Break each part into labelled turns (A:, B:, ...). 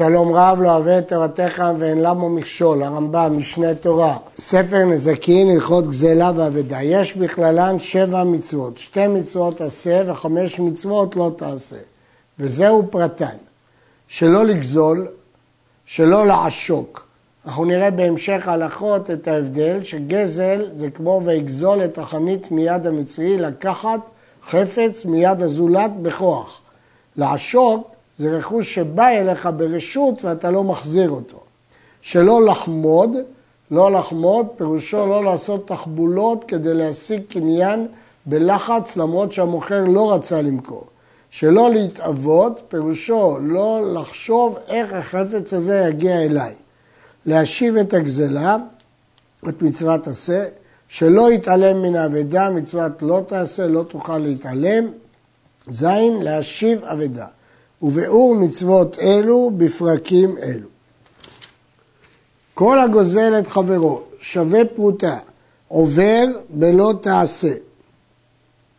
A: שלום רב לא אוהב את תורתך ואין למו מכשול, הרמב"ם, משנה תורה, ספר נזקין, הלכות גזלה ואבדה, יש בכללן שבע מצוות, שתי מצוות עשה וחמש מצוות לא תעשה, וזהו פרטן, שלא לגזול, שלא לעשוק. אנחנו נראה בהמשך ההלכות את ההבדל שגזל זה כמו ויגזול את החנית מיד המצרי, לקחת חפץ מיד הזולת בכוח. לעשוק זה רכוש שבא אליך ברשות ואתה לא מחזיר אותו. שלא לחמוד, לא לחמוד, פירושו לא לעשות תחבולות כדי להשיג קניין בלחץ למרות שהמוכר לא רצה למכור. שלא להתאבות, פירושו לא לחשוב איך החפץ הזה יגיע אליי. להשיב את הגזלה, את מצוות עשה, שלא יתעלם מן האבדה, מצוות לא תעשה, לא תוכל להתעלם. זין, להשיב אבדה. וביאור מצוות אלו בפרקים אלו. כל הגוזל את חברו שווה פרוטה, עובר בלא תעשה,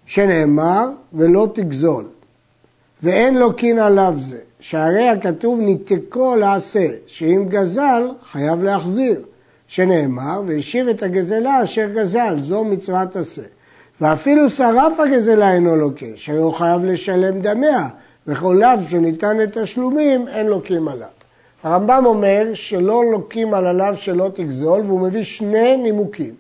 A: שנאמר ולא תגזול, ואין לו קין עליו זה, שהרי הכתוב ניתקו לעשה, שאם גזל חייב להחזיר, שנאמר והשיב את הגזלה אשר גזל, זו מצוות עשה. ואפילו שרף הגזלה אינו לוקה, שהרי הוא חייב לשלם דמיה, וכל לאו שניתן לתשלומים, אין לוקים עליו. הרמב"ם אומר שלא לוקים על הלאו שלא תגזול, והוא מביא שני נימוקים.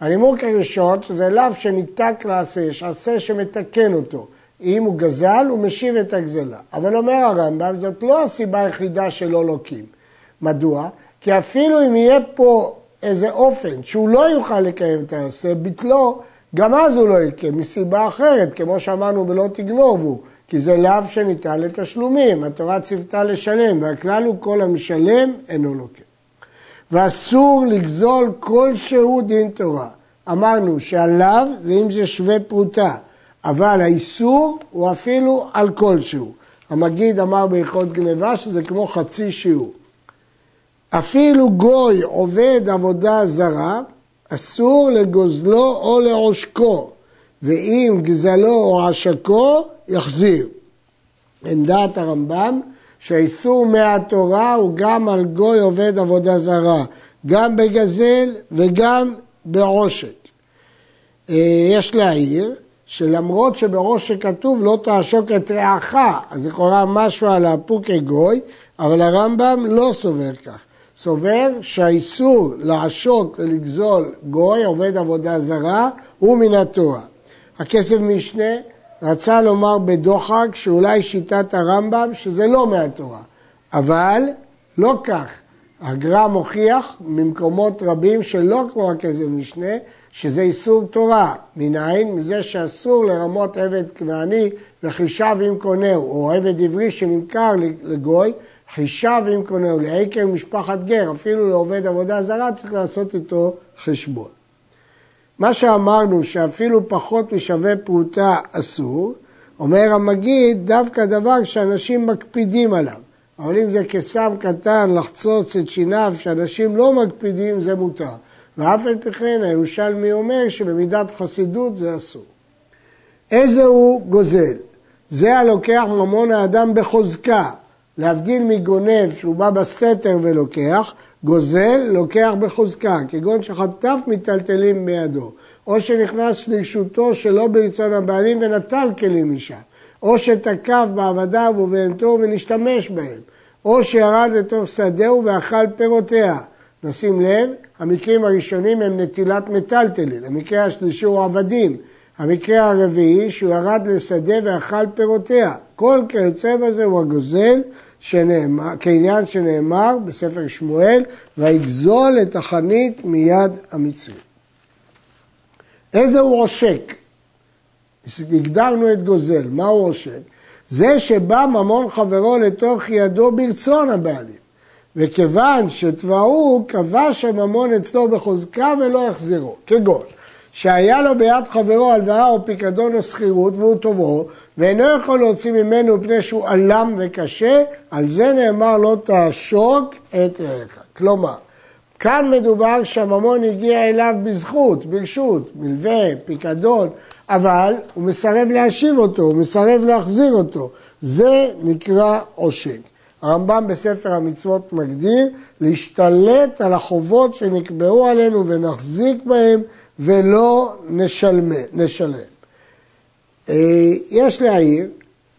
A: הנימוק הראשון, שזה לאו שניתק לעשה, יש עשה שמתקן אותו. אם הוא גזל, הוא משיב את הגזלה. אבל אומר הרמב"ם, זאת לא הסיבה היחידה שלא לוקים. מדוע? כי אפילו אם יהיה פה איזה אופן שהוא לא יוכל לקיים את העשה, ביטלו, גם אז הוא לא יקיים, מסיבה אחרת, כמו שאמרנו בלא תגנובו. כי זה לאו שניתן לתשלומים, התורה ציוותה לשלם, והכלל הוא כל המשלם אינו לוקח. ואסור לגזול כלשהו דין תורה. אמרנו שהלאו זה אם זה שווה פרוטה, אבל האיסור הוא אפילו על כלשהו. המגיד אמר בהלכות גניבה שזה כמו חצי שיעור. אפילו גוי עובד עבודה זרה, אסור לגוזלו או לעושקו, ואם גזלו או עשקו, יחזיר. אין דעת הרמב"ם שהאיסור מהתורה הוא גם על גוי עובד עבודה זרה, גם בגזל וגם בעושק. אה, יש להעיר שלמרות שבעושק כתוב לא תעשוק את רעך, אז לכאורה משהו על הפוקי גוי, אבל הרמב"ם לא סובר כך. סובר שהאיסור לעשוק ולגזול גוי, עובד עבודה זרה, הוא מן התורה. הכסף משנה רצה לומר בדוחק שאולי שיטת הרמב"ם שזה לא מהתורה, אבל לא כך. הגר"א מוכיח ממקומות רבים שלא כמו הכסף משנה, שזה איסור תורה. מנין? מזה שאסור לרמות עבד כנעני וחישב עם קונהו, או עבד עברי שנמכר לגוי, חישב עם קונהו, לעקר משפחת גר, אפילו לעובד עבודה זרה צריך לעשות איתו חשבון. מה שאמרנו שאפילו פחות משווה פרוטה אסור, אומר המגיד דווקא דבר שאנשים מקפידים עליו. אבל אם זה כסם קטן לחצוץ את שיניו שאנשים לא מקפידים זה מותר. ואף על פי כן הירושלמי אומר שבמידת חסידות זה אסור. איזה הוא גוזל? זה הלוקח ממון האדם בחוזקה, להבדיל מגונב שהוא בא בסתר ולוקח, גוזל לוקח בחוזקה, כגון שחטף מיטלטלים בידו, או שנכנס לרשותו שלא ברצון הבעלים ונטל כלים משם, או שתקף בעבדיו ובהמתו ונשתמש בהם, או שירד לתוך שדהו ואכל פירותיה. נשים לב, המקרים הראשונים הם נטילת מיטלטלין, המקרה השלישי הוא עבדים, המקרה הרביעי שהוא ירד לשדה ואכל פירותיה. כל כיוצא בזה הוא הגוזל שנאמר, כעניין שנאמר בספר שמואל, ויגזול את החנית מיד המצרי. איזה הוא עושק? הגדרנו את גוזל, מה הוא עושק? זה שבא ממון חברו לתוך ידו ברצון הבעלים. וכיוון שתבעו, קבע שממון אצלו בחוזקה ולא יחזירו. כגון, שהיה לו ביד חברו הלוואה או פיקדון או שכירות והוא תובעו, ואינו יכול להוציא ממנו מפני שהוא עלם וקשה, על זה נאמר לא תעשוק את רעך. כלומר, כאן מדובר שהממון הגיע אליו בזכות, ברשות, מלווה, פיקדון, אבל הוא מסרב להשיב אותו, הוא מסרב להחזיר אותו. זה נקרא עושק. הרמב"ם בספר המצוות מגדיר להשתלט על החובות שנקבעו עלינו ונחזיק בהם ולא נשלם. נשלם. אה, יש להעיר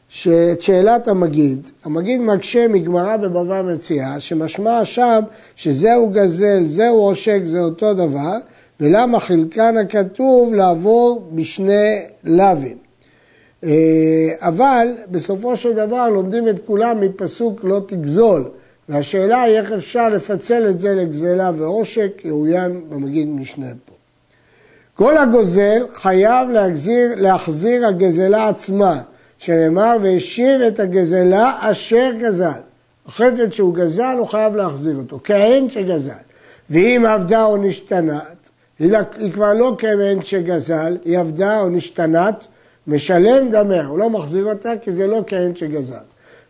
A: שאת שאלת המגיד, המגיד מקשה מגמרא בבבא מציאה, שמשמע שם שזהו גזל, זהו עושק, זה אותו דבר, ולמה חלקן הכתוב לעבור בשני לאווים. אה, אבל בסופו של דבר לומדים את כולם מפסוק לא תגזול, והשאלה היא איך אפשר לפצל את זה לגזלה ועושק, יאוין במגיד משנה פה. כל הגוזל חייב להחזיר, להחזיר הגזלה עצמה, שנאמר והשיב את הגזלה אשר גזל. החפץ שהוא גזל הוא חייב להחזיר אותו, כהן שגזל. ואם עבדה או נשתנת, היא כבר לא כהן שגזל, היא עבדה או נשתנת, משלם דמיה, הוא לא מחזיר אותה כי זה לא כהן שגזל.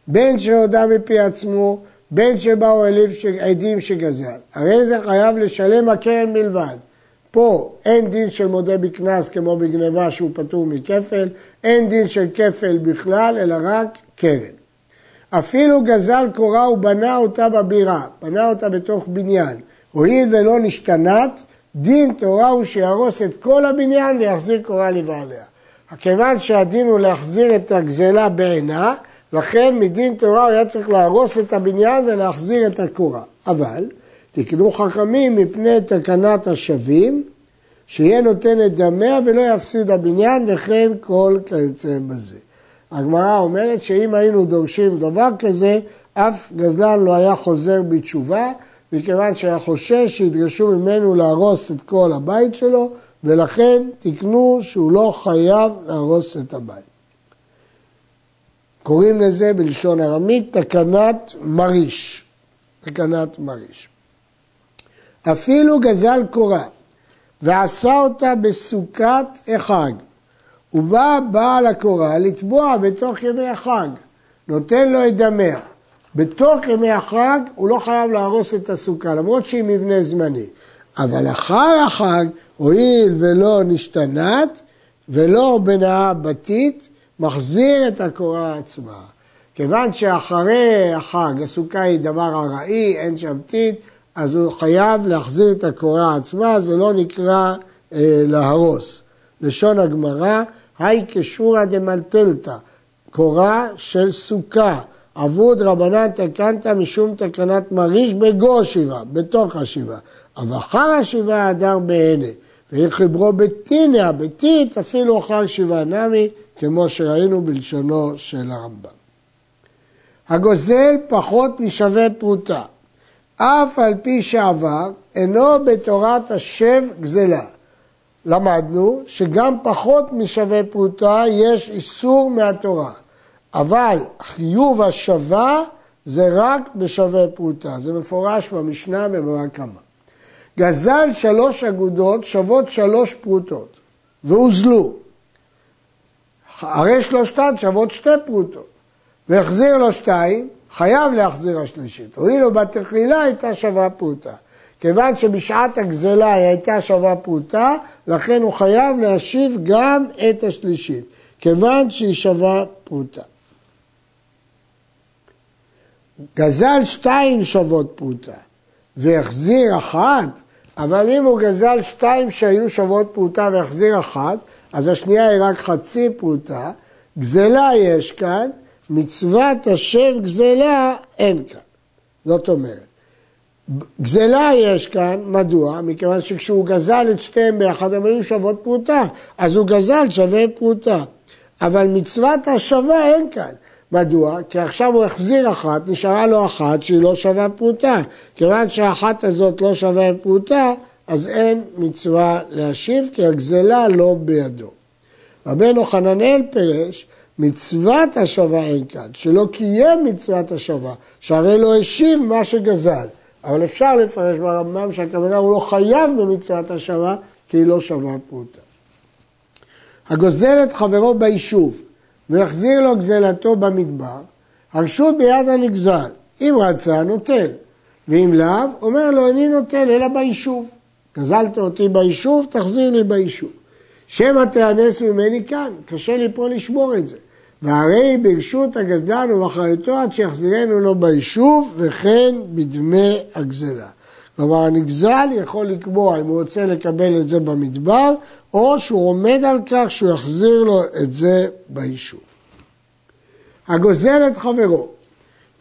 A: בין שהודה מפי עצמו, בין שבאו אליו עדים שגזל. הרי זה חייב לשלם הקרן בלבד. פה אין דין של מודה בקנס כמו בגניבה שהוא פטור מכפל, אין דין של כפל בכלל, אלא רק קרן. אפילו גזל קורה ובנה אותה בבירה, בנה אותה בתוך בניין, הואיל ולא נשתנת, דין תורה הוא שיהרוס את כל הבניין ויחזיר קורה לבעליה. כיוון שהדין הוא להחזיר את הגזלה בעינה, לכן מדין תורה הוא היה צריך להרוס את הבניין ולהחזיר את הקורה. אבל תקנו חכמים מפני תקנת השבים, שיהיה נותן את דמיה ולא יפסיד הבניין וכן כל כיוצא בזה. הגמרא אומרת שאם היינו דורשים דבר כזה, אף גזלן לא היה חוזר בתשובה, מכיוון שהיה חושש שידרשו ממנו להרוס את כל הבית שלו, ולכן תקנו שהוא לא חייב להרוס את הבית. קוראים לזה בלשון ארמית תקנת מריש. תקנת מריש. אפילו גזל קורה ועשה אותה בסוכת החג, ובא בעל הקורה לתבוע בתוך ימי החג, נותן לו את דמיה. בתוך ימי החג הוא לא חייב להרוס את הסוכה, למרות שהיא מבנה זמני. אבל אחר החג, הואיל ולא נשתנת ולא בנאה בתית, מחזיר את הקורה עצמה. כיוון שאחרי החג הסוכה היא דבר ארעי, אין שם טיט, אז הוא חייב להחזיר את הקורה עצמה, זה לא נקרא אה, להרוס. לשון הגמרא, היי כשורא דמלטלתא, קורה של סוכה, אבוד רבנן תקנת משום תקנת מריש בגו שבעה, בתוך השבעה. אבל אחר השבעה הדר בהנה, ואם חיברו בתינא, בתית, אפילו אחר שבעה נמי, כמו שראינו בלשונו של הרמב"ם. הגוזל פחות משווה פרוטה. אף על פי שעבר, אינו בתורת השב גזלה. למדנו שגם פחות משווה פרוטה יש איסור מהתורה, אבל חיוב השווה זה רק בשווה פרוטה, זה מפורש במשנה בבבא קמא. גזל שלוש אגודות שוות שלוש פרוטות והוזלו. הרי שלושתן שוות שתי פרוטות והחזיר לו שתיים, חייב להחזיר השלישית. הואיל ובתחילה הייתה שווה פרוטה. כיוון שבשעת הגזלה היא הייתה שווה פרוטה, לכן הוא חייב להשיב גם את השלישית, כיוון שהיא שווה פרוטה. גזל שתיים שוות פרוטה והחזיר אחת, אבל אם הוא גזל שתיים שהיו שוות פרוטה והחזיר אחת, אז השנייה היא רק חצי פרוטה. גזלה יש כאן, מצוות השב גזלה אין כאן. זאת אומרת, גזלה יש כאן, מדוע? מכיוון שכשהוא גזל את שתיהם ביחד הם היו שוות פרוטה, אז הוא גזל שווה פרוטה. אבל מצוות השווה אין כאן. מדוע? כי עכשיו הוא החזיר אחת, נשארה לו אחת שהיא לא שווה פרוטה. כיוון שהאחת הזאת לא שווה פרוטה, אז אין מצווה להשיב, כי הגזלה לא בידו. רבנו חננאל פירש מצוות השווה אין כאן, שלא קיים מצוות השווה, שהרי לא השיב מה שגזל. אבל אפשר לפרש ברמב"ם שהכוונה הוא לא חייב במצוות השווה, כי היא לא שווה פרוטה. הגוזל את חברו ביישוב ויחזיר לו גזלתו במדבר, הרשות ביד הנגזל. אם רצה, נוטל, ואם לאו, אומר לו, איני נוטל אלא ביישוב. גזלת אותי ביישוב, תחזיר לי ביישוב. שמא תיאנס ממני כאן, קשה לי פה לשמור את זה. והרי ברשות הגזלן ובאחריותו עד שיחזירנו לו ביישוב וכן בדמי הגזלה. כלומר הנגזל יכול לקבוע אם הוא רוצה לקבל את זה במדבר או שהוא עומד על כך שהוא יחזיר לו את זה ביישוב. הגוזל את חברו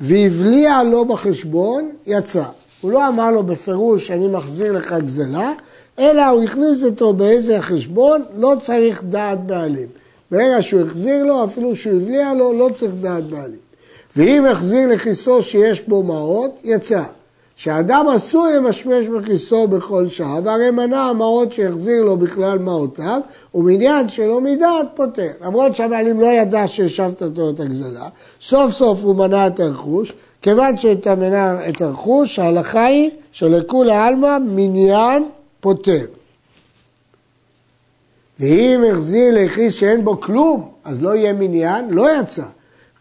A: והבליע לו בחשבון, יצא. הוא לא אמר לו בפירוש אני מחזיר לך גזלה, אלא הוא הכניס אותו באיזה חשבון, לא צריך דעת בעלים. ברגע שהוא החזיר לו, אפילו שהוא הבליע לו, לא צריך דעת בעלים. ואם החזיר לכיסו שיש בו מעות, יצא. שאדם עשוי למשמש בכיסו בכל שעה, והרי מנע המעות שהחזיר לו בכלל מעותיו, ומניין שלא מדעת פותר. למרות שהבעלים לא ידע שהשבת אותו את הגזלה, סוף סוף הוא מנע את הרכוש, כיוון שאתה מנע את הרכוש, ההלכה היא שלכולי עלמא מניין פותר. ואם החזיר ליחיס שאין בו כלום, אז לא יהיה מניין, לא יצא.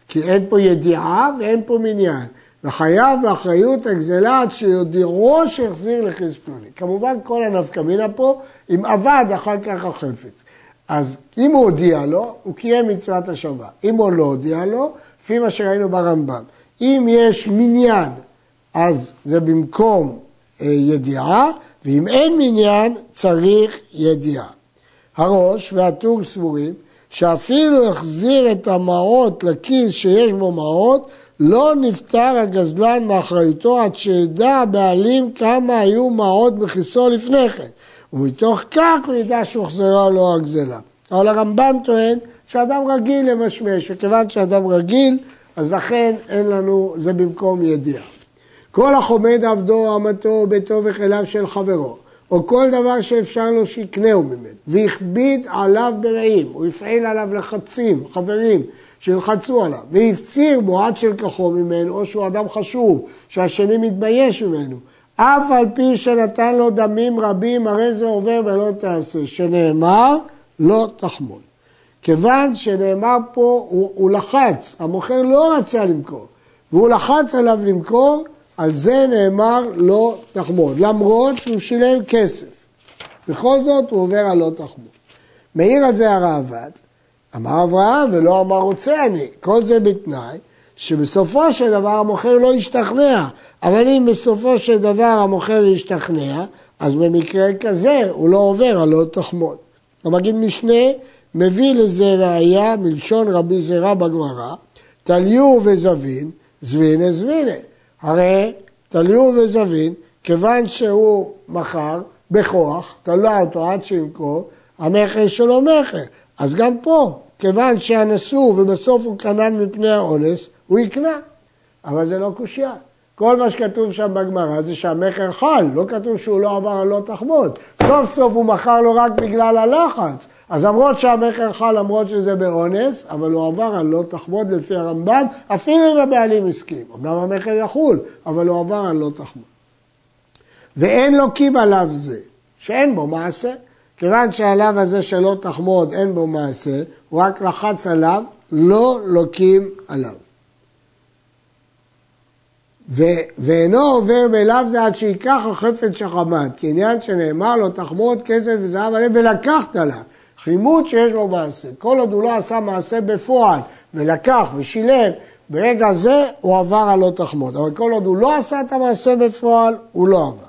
A: כי אין פה ידיעה ואין פה מניין. וחייב באחריות הגזלה עד שיודיעו שהחזיר לכיס פלוני. כמובן כל הנפקמינה פה, אם עבד אחר כך החפץ. אז אם הוא הודיע לו, הוא קיים מצוות השבה. אם הוא לא הודיע לו, לפי מה שראינו ברמב"ם. אם יש מניין, אז זה במקום אה, ידיעה, ואם אין מניין, צריך ידיעה. הראש והטור סבורים שאפילו החזיר את המעות לכיס שיש בו מעות, לא נפטר הגזלן מאחריותו עד שידע הבעלים כמה היו מעות בכיסו לפני כן, ומתוך כך הוא ידע שהוחזרה לו הגזלה. אבל הרמב"ם טוען שאדם רגיל למשמש, וכיוון שאדם רגיל, אז לכן אין לנו, זה במקום ידיעה. כל החומד עבדו, אמתו, ביתו וכליו של חברו, או כל דבר שאפשר לו שיקנהו ממנו, והכביד עליו ברעים, הוא הפעיל עליו לחצים, חברים, שילחצו עליו, והפציר בו עד שלקחו ממנו, או שהוא אדם חשוב, שהשני מתבייש ממנו. אף על פי שנתן לו דמים רבים, הרי זה עובר ולא תעשה, שנאמר, לא תחמוד. כיוון שנאמר פה, הוא, הוא לחץ, המוכר לא רצה למכור, והוא לחץ עליו למכור, על זה נאמר לא תחמוד, למרות שהוא שילם כסף. בכל זאת הוא עובר על לא תחמוד. מעיר על זה הראב"ד, אמר אברהם ולא אמר רוצה אני, כל זה בתנאי שבסופו של דבר המוכר לא ישתכנע, אבל אם בסופו של דבר המוכר ישתכנע, אז במקרה כזה הוא לא עובר על לא תחמוד. המגיד משנה מביא לזה ראייה מלשון רבי זירא בגמרא, תליו וזבין, זבינה זבינה. הרי תליו וזבין, כיוון שהוא מכר בכוח, תלה אותו עד שימכור, המכר שלו מכר. אז גם פה, כיוון שהנשוא ובסוף הוא קנן מפני האונס, הוא יקנה. אבל זה לא קושייה. כל מה שכתוב שם בגמרא זה שהמכר חל, לא כתוב שהוא לא עבר על לא תחמוד. סוף סוף הוא מכר לו רק בגלל הלחץ. אז למרות שהמכר חל, למרות שזה באונס, אבל הוא עבר על לא תחמוד לפי הרמב"ם, אפילו אם הבעלים הסכים. אמנם המכר יחול, אבל הוא עבר על לא תחמוד. ואין לוקים עליו זה, שאין בו מעשה. כיוון שעליו הזה שלא תחמוד אין בו מעשה, הוא רק לחץ עליו, לא לוקים עליו. ו- ואינו עובר מאליו זה עד שייקח החפץ שחמד, כי עניין שנאמר לו תחמוד כסף וזהב עליהם ולקחת לה. חימוד שיש בו מעשה. כל עוד הוא לא עשה מעשה בפועל ולקח ושילם, ברגע זה הוא עבר על לא תחמוד. אבל כל עוד הוא לא עשה את המעשה בפועל, הוא לא עבר.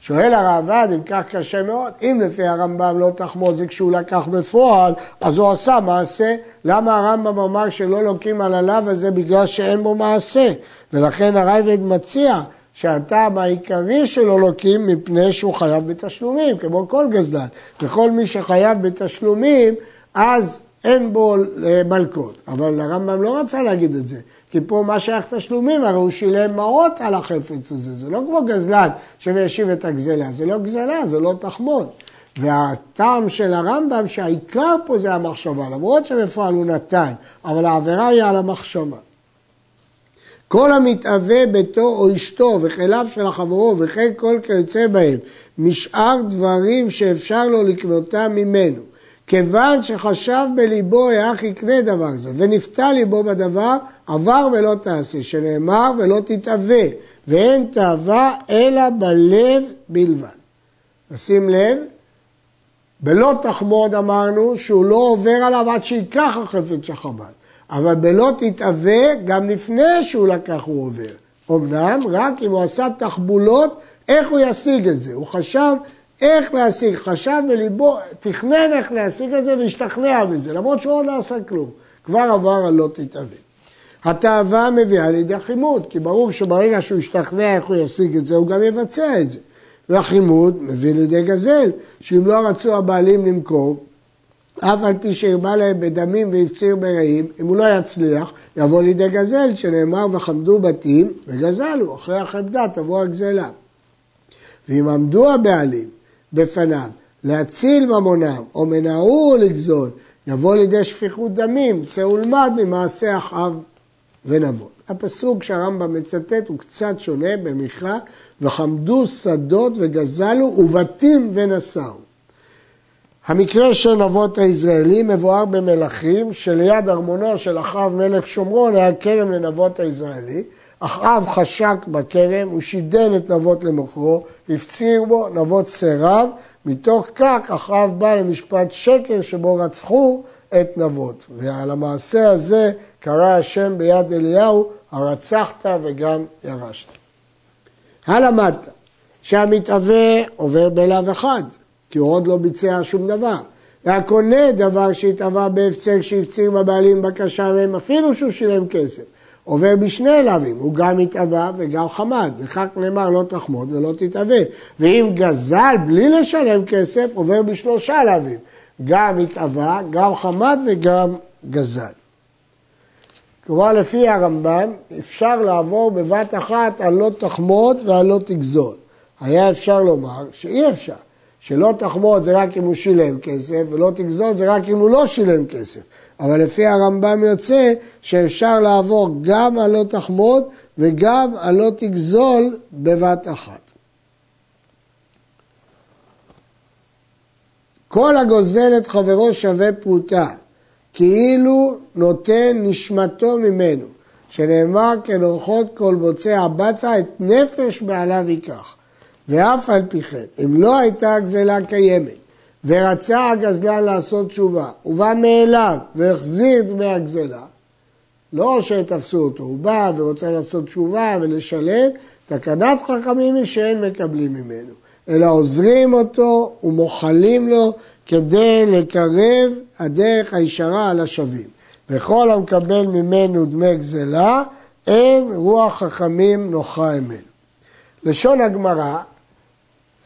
A: שואל הראב"ד, אם כך קשה מאוד, אם לפי הרמב"ם לא תחמוד זה כשהוא לקח בפועל, אז הוא עשה מעשה. למה הרמב"ם אמר שלא לוקים על הלאו הזה בגלל שאין בו מעשה? ולכן הרייבד מציע שהטעם העיקרי שלו לוקים מפני שהוא חייב בתשלומים, כמו כל גזלן. וכל מי שחייב בתשלומים, אז אין בו מלקות. אבל הרמב"ם לא רצה להגיד את זה, כי פה מה שייך תשלומים, הרי הוא שילם מעות על החפץ הזה. זה לא כמו גזלן שמיישיב את הגזלה, זה לא גזלה, זה לא תחמוד. והטעם של הרמב"ם שהעיקר פה זה המחשבה, למרות שבפועל הוא נתן, אבל העבירה היא על המחשבה. כל המתאווה ביתו או אשתו וכליו של החברו וכן כל כיוצא בהם משאר דברים שאפשר לו לקנותם ממנו כיוון שחשב בליבו איך יקנה דבר זה ונפתה ליבו בדבר עבר ולא תעשה שנאמר ולא תתאווה ואין תאווה אלא בלב בלבד. נשים לב בלא תחמוד אמרנו שהוא לא עובר עליו עד שייקח החפץ שחב"ד אבל בלא תתאווה גם לפני שהוא לקח הוא עובר. אמנם רק אם הוא עשה תחבולות, איך הוא ישיג את זה? הוא חשב איך להשיג, חשב בליבו, תכנן איך להשיג את זה והשתכנע מזה, למרות שהוא עוד לא עשה כלום. כבר עבר על לא תתאווה. התאווה מביאה לידי חימוד, כי ברור שברגע שהוא ישתכנע איך הוא ישיג את זה, הוא גם יבצע את זה. והחימוד מביא לידי גזל, שאם לא רצו הבעלים למכור, אף על פי שהרבה להם בדמים והפציר ברעים, אם הוא לא יצליח, יבוא לידי גזל, שנאמר וחמדו בתים וגזלו, אחרי החמדה תבוא הגזלה. ואם עמדו הבעלים בפניו להציל ממונם או מנעו לגזול, יבוא לידי שפיכות דמים, צא ולמד ממעשה אחאב ונבון. הפסוק שהרמב"ם מצטט הוא קצת שונה במקרא, וחמדו שדות וגזלו ובתים ונשאו. המקרה של נבות הישראלים מבואר במלכים שליד ארמונו של אחאב מלך שומרון היה כרם לנבות הישראלי. אחאב חשק בכרם, הוא שידל את נבות למוכרו, הפציר בו, נבות סירב, מתוך כך אחאב בא למשפט שקר שבו רצחו את נבות. ועל המעשה הזה קרא השם ביד אליהו, הרצחת וגם ירשת. הלמדת שהמתאווה עובר בלאו אחד, כי הוא עוד לא ביצע שום דבר. והקונה דבר שהתאווה בהפצר שהפציר בבעלים בקשה מהם, אפילו שהוא שילם כסף. עובר בשני לאווים, הוא גם התאווה וגם חמד. לכך נאמר לא תחמוד ולא תתאווה. ואם גזל בלי לשלם כסף, עובר בשלושה לאווים. גם התאווה, גם חמד וגם גזל. כלומר, לפי הרמב"ם, אפשר לעבור בבת אחת על לא תחמוד ועל לא תגזול. היה אפשר לומר שאי אפשר. שלא תחמוד זה רק אם הוא שילם כסף, ולא תגזול זה רק אם הוא לא שילם כסף. אבל לפי הרמב"ם יוצא שאפשר לעבור גם על לא תחמוד וגם על לא תגזול בבת אחת. כל הגוזל את חברו שווה פרוטה, כאילו נותן נשמתו ממנו, שנאמר אורחות כל בוצע בצע את נפש בעליו ייקח. ואף על פי כן, אם לא הייתה הגזלה קיימת, ורצה הגזלן לעשות תשובה, הוא בא מאליו והחזיר דמי הגזלה, לא שתפסו אותו, הוא בא ורוצה לעשות תשובה ולשלם, תקנת חכמים היא שאין מקבלים ממנו, אלא עוזרים אותו ומוחלים לו כדי לקרב הדרך הישרה על השווים. וכל המקבל ממנו דמי גזלה, אין רוח חכמים נוחה ממנו. לשון הגמרא,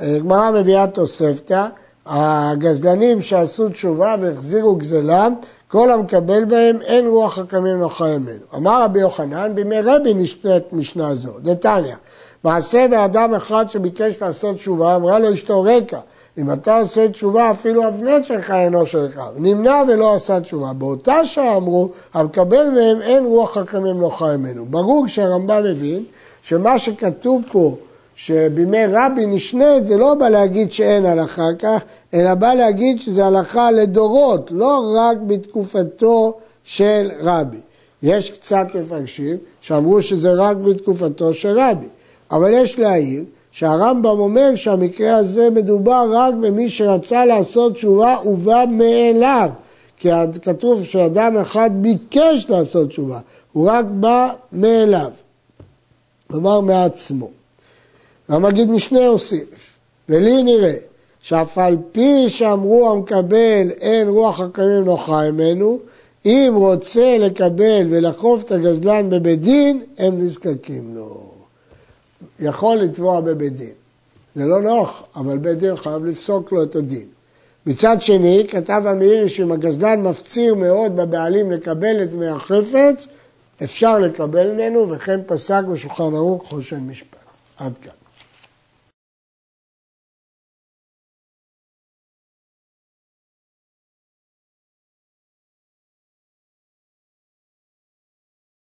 A: הגמרא מביאה תוספתא, הגזלנים שעשו תשובה והחזירו גזלם, כל המקבל בהם אין רוח חכמים נוחה ממנו. אמר רבי יוחנן, בימי רבי נשנית משנה זו, דתניא, מעשה באדם אחד שביקש לעשות תשובה, אמרה לו אשתו רקע, אם אתה עושה תשובה, אפילו אבנת שלך אינו שלך. נמנע ולא עשה תשובה. באותה שעה אמרו, המקבל מהם אין רוח חכמים נוחה ממנו. ברור שהרמב"ם מבין שמה שכתוב פה, שבימי רבי נשנית, זה לא בא להגיד שאין הלכה כך, אלא בא להגיד שזה הלכה לדורות, לא רק בתקופתו של רבי. יש קצת מפרשים שאמרו שזה רק בתקופתו של רבי, אבל יש להעיר שהרמב"ם אומר שהמקרה הזה מדובר רק במי שרצה לעשות תשובה ובא מאליו. כי כתוב שאדם אחד ביקש לעשות תשובה, הוא רק בא מאליו, כלומר מעצמו. והמגיד משנה הוסיף, ולי נראה שאף על פי שאמרו המקבל אין רוח הקמים נוחה ממנו, אם רוצה לקבל ולחוף את הגזלן בבית דין, הם נזקקים לו. יכול לתבוע בבית דין. זה לא נוח, אבל בית דין חייב לפסוק לו את הדין. מצד שני, כתב המאירי שאם הגזלן מפציר מאוד בבעלים לקבל את דמי החפץ, אפשר לקבל ממנו, וכן פסק בשולחן ערוך חושן משפט. עד כאן.